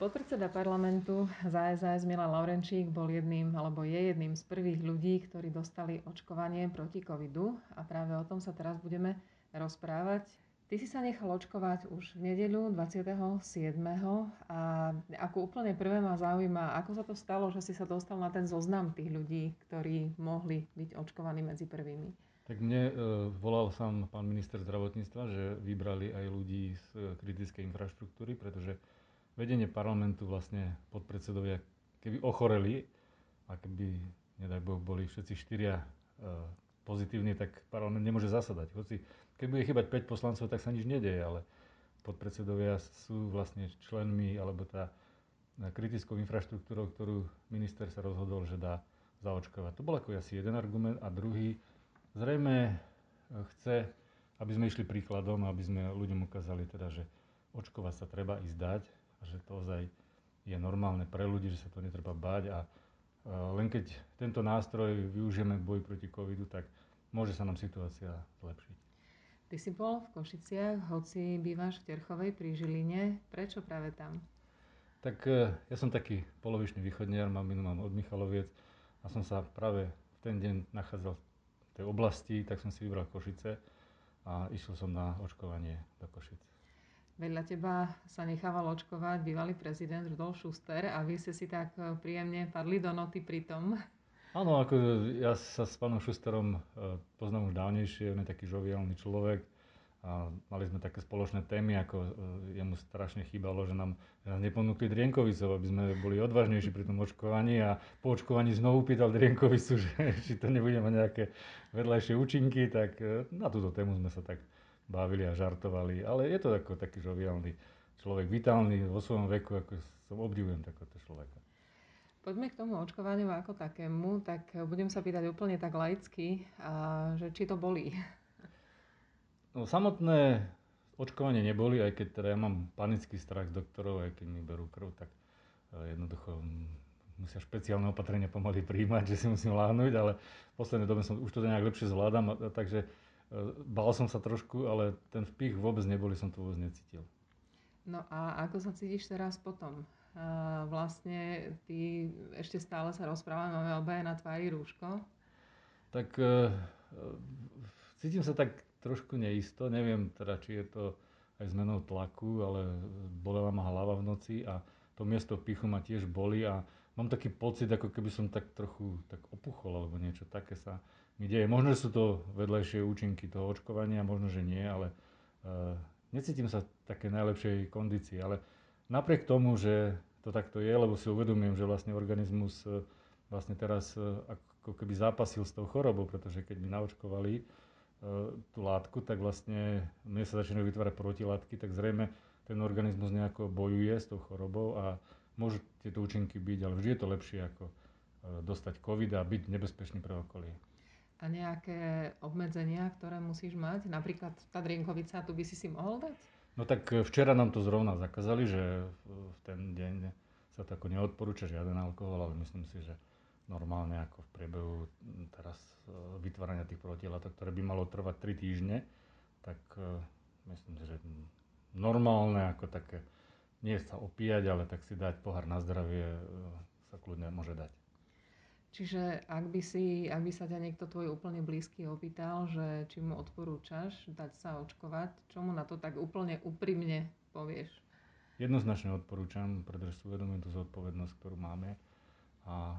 Podpredseda parlamentu za SAS Milan Laurenčík bol jedným, alebo je jedným z prvých ľudí, ktorí dostali očkovanie proti covidu a práve o tom sa teraz budeme rozprávať. Ty si sa nechal očkovať už v nedeľu 27. a ako úplne prvé ma zaujíma, ako sa to stalo, že si sa dostal na ten zoznam tých ľudí, ktorí mohli byť očkovaní medzi prvými. Tak mne e, volal sám pán minister zdravotníctva, že vybrali aj ľudí z e, kritickej infraštruktúry, pretože vedenie parlamentu vlastne podpredsedovia, keby ochoreli a keby, nedaj Boh, boli všetci štyria e, pozitívni, tak parlament nemôže zasadať. Hoci keď bude chýbať 5 poslancov, tak sa nič nedeje, ale podpredsedovia sú vlastne členmi alebo tá kritickou infraštruktúrou, ktorú minister sa rozhodol, že dá zaočkovať. To bol ako asi jeden argument. A druhý, zrejme e, chce, aby sme išli príkladom, aby sme ľuďom ukázali teda, že očkovať sa treba ísť dať a že to ozaj je normálne pre ľudí, že sa to netreba báť a len keď tento nástroj využijeme v boji proti covidu, tak môže sa nám situácia zlepšiť. Ty si bol v Košiciach, hoci bývaš v Terchovej pri Žiline. Prečo práve tam? Tak e, ja som taký polovičný východniar, mám minimum od Michaloviec a som sa práve v ten deň nachádzal v tej oblasti, tak som si vybral Košice a išiel som na očkovanie do Košic. Vedľa teba sa nechával očkovať bývalý prezident Rudolf Schuster a vy ste si tak e, príjemne padli do noty pri tom. Áno, ako ja sa s pánom Schusterom e, poznám už dávnejšie, on je taký žoviálny človek a mali sme také spoločné témy, ako e, jemu strašne chýbalo, že nám, že nás neponúkli Drienkovicov, aby sme boli odvážnejší pri tom očkovaní a po očkovaní znovu pýtal Drienkovicu, že či to nebude mať nejaké vedľajšie účinky, tak na túto tému sme sa tak bavili a žartovali, ale je to ako taký žoviálny človek, vitálny vo svojom veku, ako som obdivujem takéto človeka. Poďme k tomu očkovaniu ako takému, tak budem sa pýtať úplne tak laicky, že či to bolí. No samotné očkovanie neboli, aj keď teda ja mám panický strach z doktorov, aj keď mi berú krv, tak e, jednoducho musia špeciálne opatrenia pomaly príjmať, že si musím láhnuť, ale v poslednej dobe som už to nejak lepšie zvládam, takže E, bál som sa trošku, ale ten vpich vôbec neboli, som to vôbec necítil. No a ako sa cítiš teraz potom? Uh, vlastne ty ešte stále sa rozprávame, máme obaja na tvári rúško. Tak cítim sa tak trošku neisto, neviem teda, či je to aj zmenou tlaku, ale bolela ma hlava v noci a to miesto pichu ma tiež boli a mám taký pocit, ako keby som tak trochu tak opuchol alebo niečo také sa mi deje. Možno, že sú to vedľajšie účinky toho očkovania, možno, že nie, ale uh, necítim sa v také najlepšej kondícii. Ale napriek tomu, že to takto je, lebo si uvedomujem, že vlastne organizmus uh, vlastne teraz uh, ako keby zápasil s tou chorobou, pretože keď mi naočkovali tú látku, tak vlastne mne sa začínajú vytvárať protilátky, tak zrejme ten organizmus nejako bojuje s tou chorobou a môžu tieto účinky byť, ale vždy je to lepšie ako dostať COVID a byť nebezpečný pre okolie a nejaké obmedzenia, ktoré musíš mať? Napríklad tá drienkovica, tu by si si mohol dať? No tak e, včera nám to zrovna zakázali, že v ten deň sa to ako neodporúča žiaden alkohol, ale myslím si, že normálne ako v priebehu teraz e, vytvárania tých protilátok, ktoré by malo trvať 3 týždne, tak e, myslím si, že normálne ako také, nie sa opíjať, ale tak si dať pohár na zdravie sa kľudne môže dať. Čiže ak by, si, ak by sa ťa niekto tvoj úplne blízky opýtal, že či mu odporúčaš dať sa očkovať, čo mu na to tak úplne úprimne povieš? Jednoznačne odporúčam, pretože si uvedomujem tú zodpovednosť, ktorú máme. A e,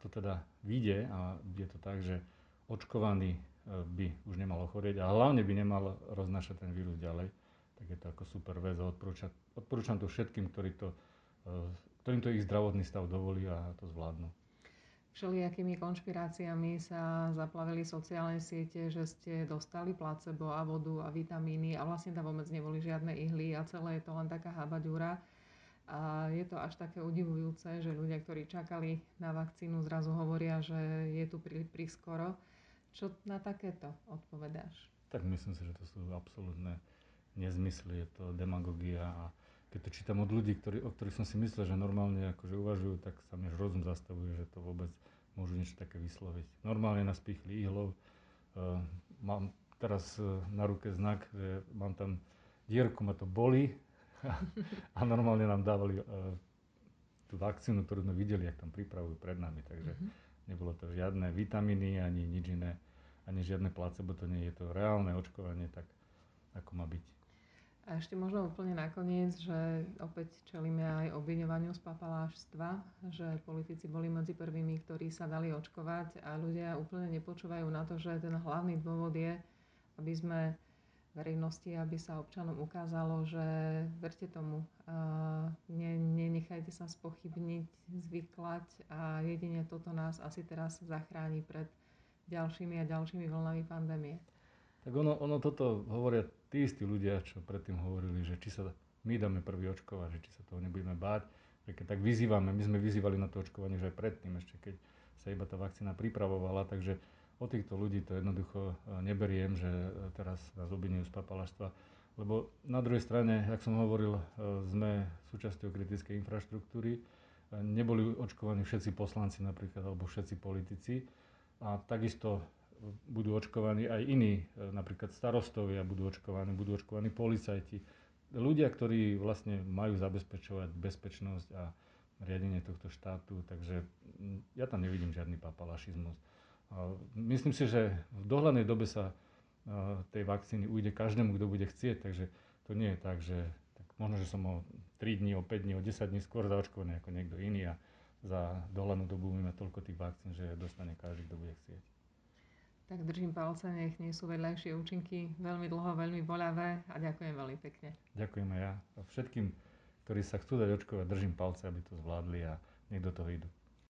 to teda vyjde a je to tak, že očkovaný e, by už nemal ochorieť a hlavne by nemal roznášať ten vírus ďalej, tak je to ako super vec a odporúčam, odporúčam to všetkým, ktorí to, e, ktorým to ich zdravotný stav dovolí a to zvládnu všelijakými konšpiráciami sa zaplavili sociálne siete, že ste dostali placebo a vodu a vitamíny a vlastne tam vôbec neboli žiadne ihly a celé je to len taká habaďúra. A je to až také udivujúce, že ľudia, ktorí čakali na vakcínu, zrazu hovoria, že je tu prí, prískoro. Čo na takéto odpovedáš? Tak myslím si, že to sú absolútne nezmysly, je to demagogia a keď to čítam od ľudí, ktorí, o ktorých som si myslel, že normálne akože uvažujú, tak sa mi rozum zastavuje, že to vôbec môžu niečo také vysloviť. Normálne nás pichli. Uh, mám teraz uh, na ruke znak, že mám tam dierku, ma to boli a normálne nám dávali uh, tú vakcínu, ktorú sme videli, jak tam pripravujú pred nami. Takže mm-hmm. nebolo to žiadne vitamíny ani nič iné, ani žiadne placebo, to nie je to reálne očkovanie, tak ako má byť. A ešte možno úplne nakoniec, že opäť čelíme aj obviňovaniu z papalášstva, že politici boli medzi prvými, ktorí sa dali očkovať a ľudia úplne nepočúvajú na to, že ten hlavný dôvod je, aby sme verejnosti, aby sa občanom ukázalo, že verte tomu, ne, nenechajte sa spochybniť, zvyklať a jedine toto nás asi teraz zachráni pred ďalšími a ďalšími vlnami pandémie. Tak ono, ono toto hovoria tí istí ľudia, čo predtým hovorili, že či sa my dáme prvý očkovať, že či sa toho nebudeme báť. Že keď tak vyzývame, my sme vyzývali na to očkovanie že aj predtým, ešte keď sa iba tá vakcína pripravovala, takže o týchto ľudí to jednoducho e, neberiem, že e, teraz nás obvinujú z papalaštva. Lebo na druhej strane, jak som hovoril, e, sme súčasťou kritickej infraštruktúry. Neboli očkovaní všetci poslanci napríklad, alebo všetci politici. A takisto budú očkovaní aj iní, napríklad starostovia budú očkovaní, budú očkovaní policajti. Ľudia, ktorí vlastne majú zabezpečovať bezpečnosť a riadenie tohto štátu, takže ja tam nevidím žiadny papalašizmus. Myslím si, že v dohľadnej dobe sa tej vakcíny ujde každému, kto bude chcieť, takže to nie je tak, že tak možno, že som o 3 dní, o 5 dní, o 10 dní skôr zaočkovaný ako niekto iný a za dohľadnú dobu budeme toľko tých vakcín, že dostane každý, kto bude chcieť. Tak držím palce, nech nie sú vedľajšie účinky veľmi dlho, veľmi boľavé a ďakujem veľmi pekne. Ďakujem aj ja. A všetkým, ktorí sa chcú dať očkovať, držím palce, aby to zvládli a do toho idú.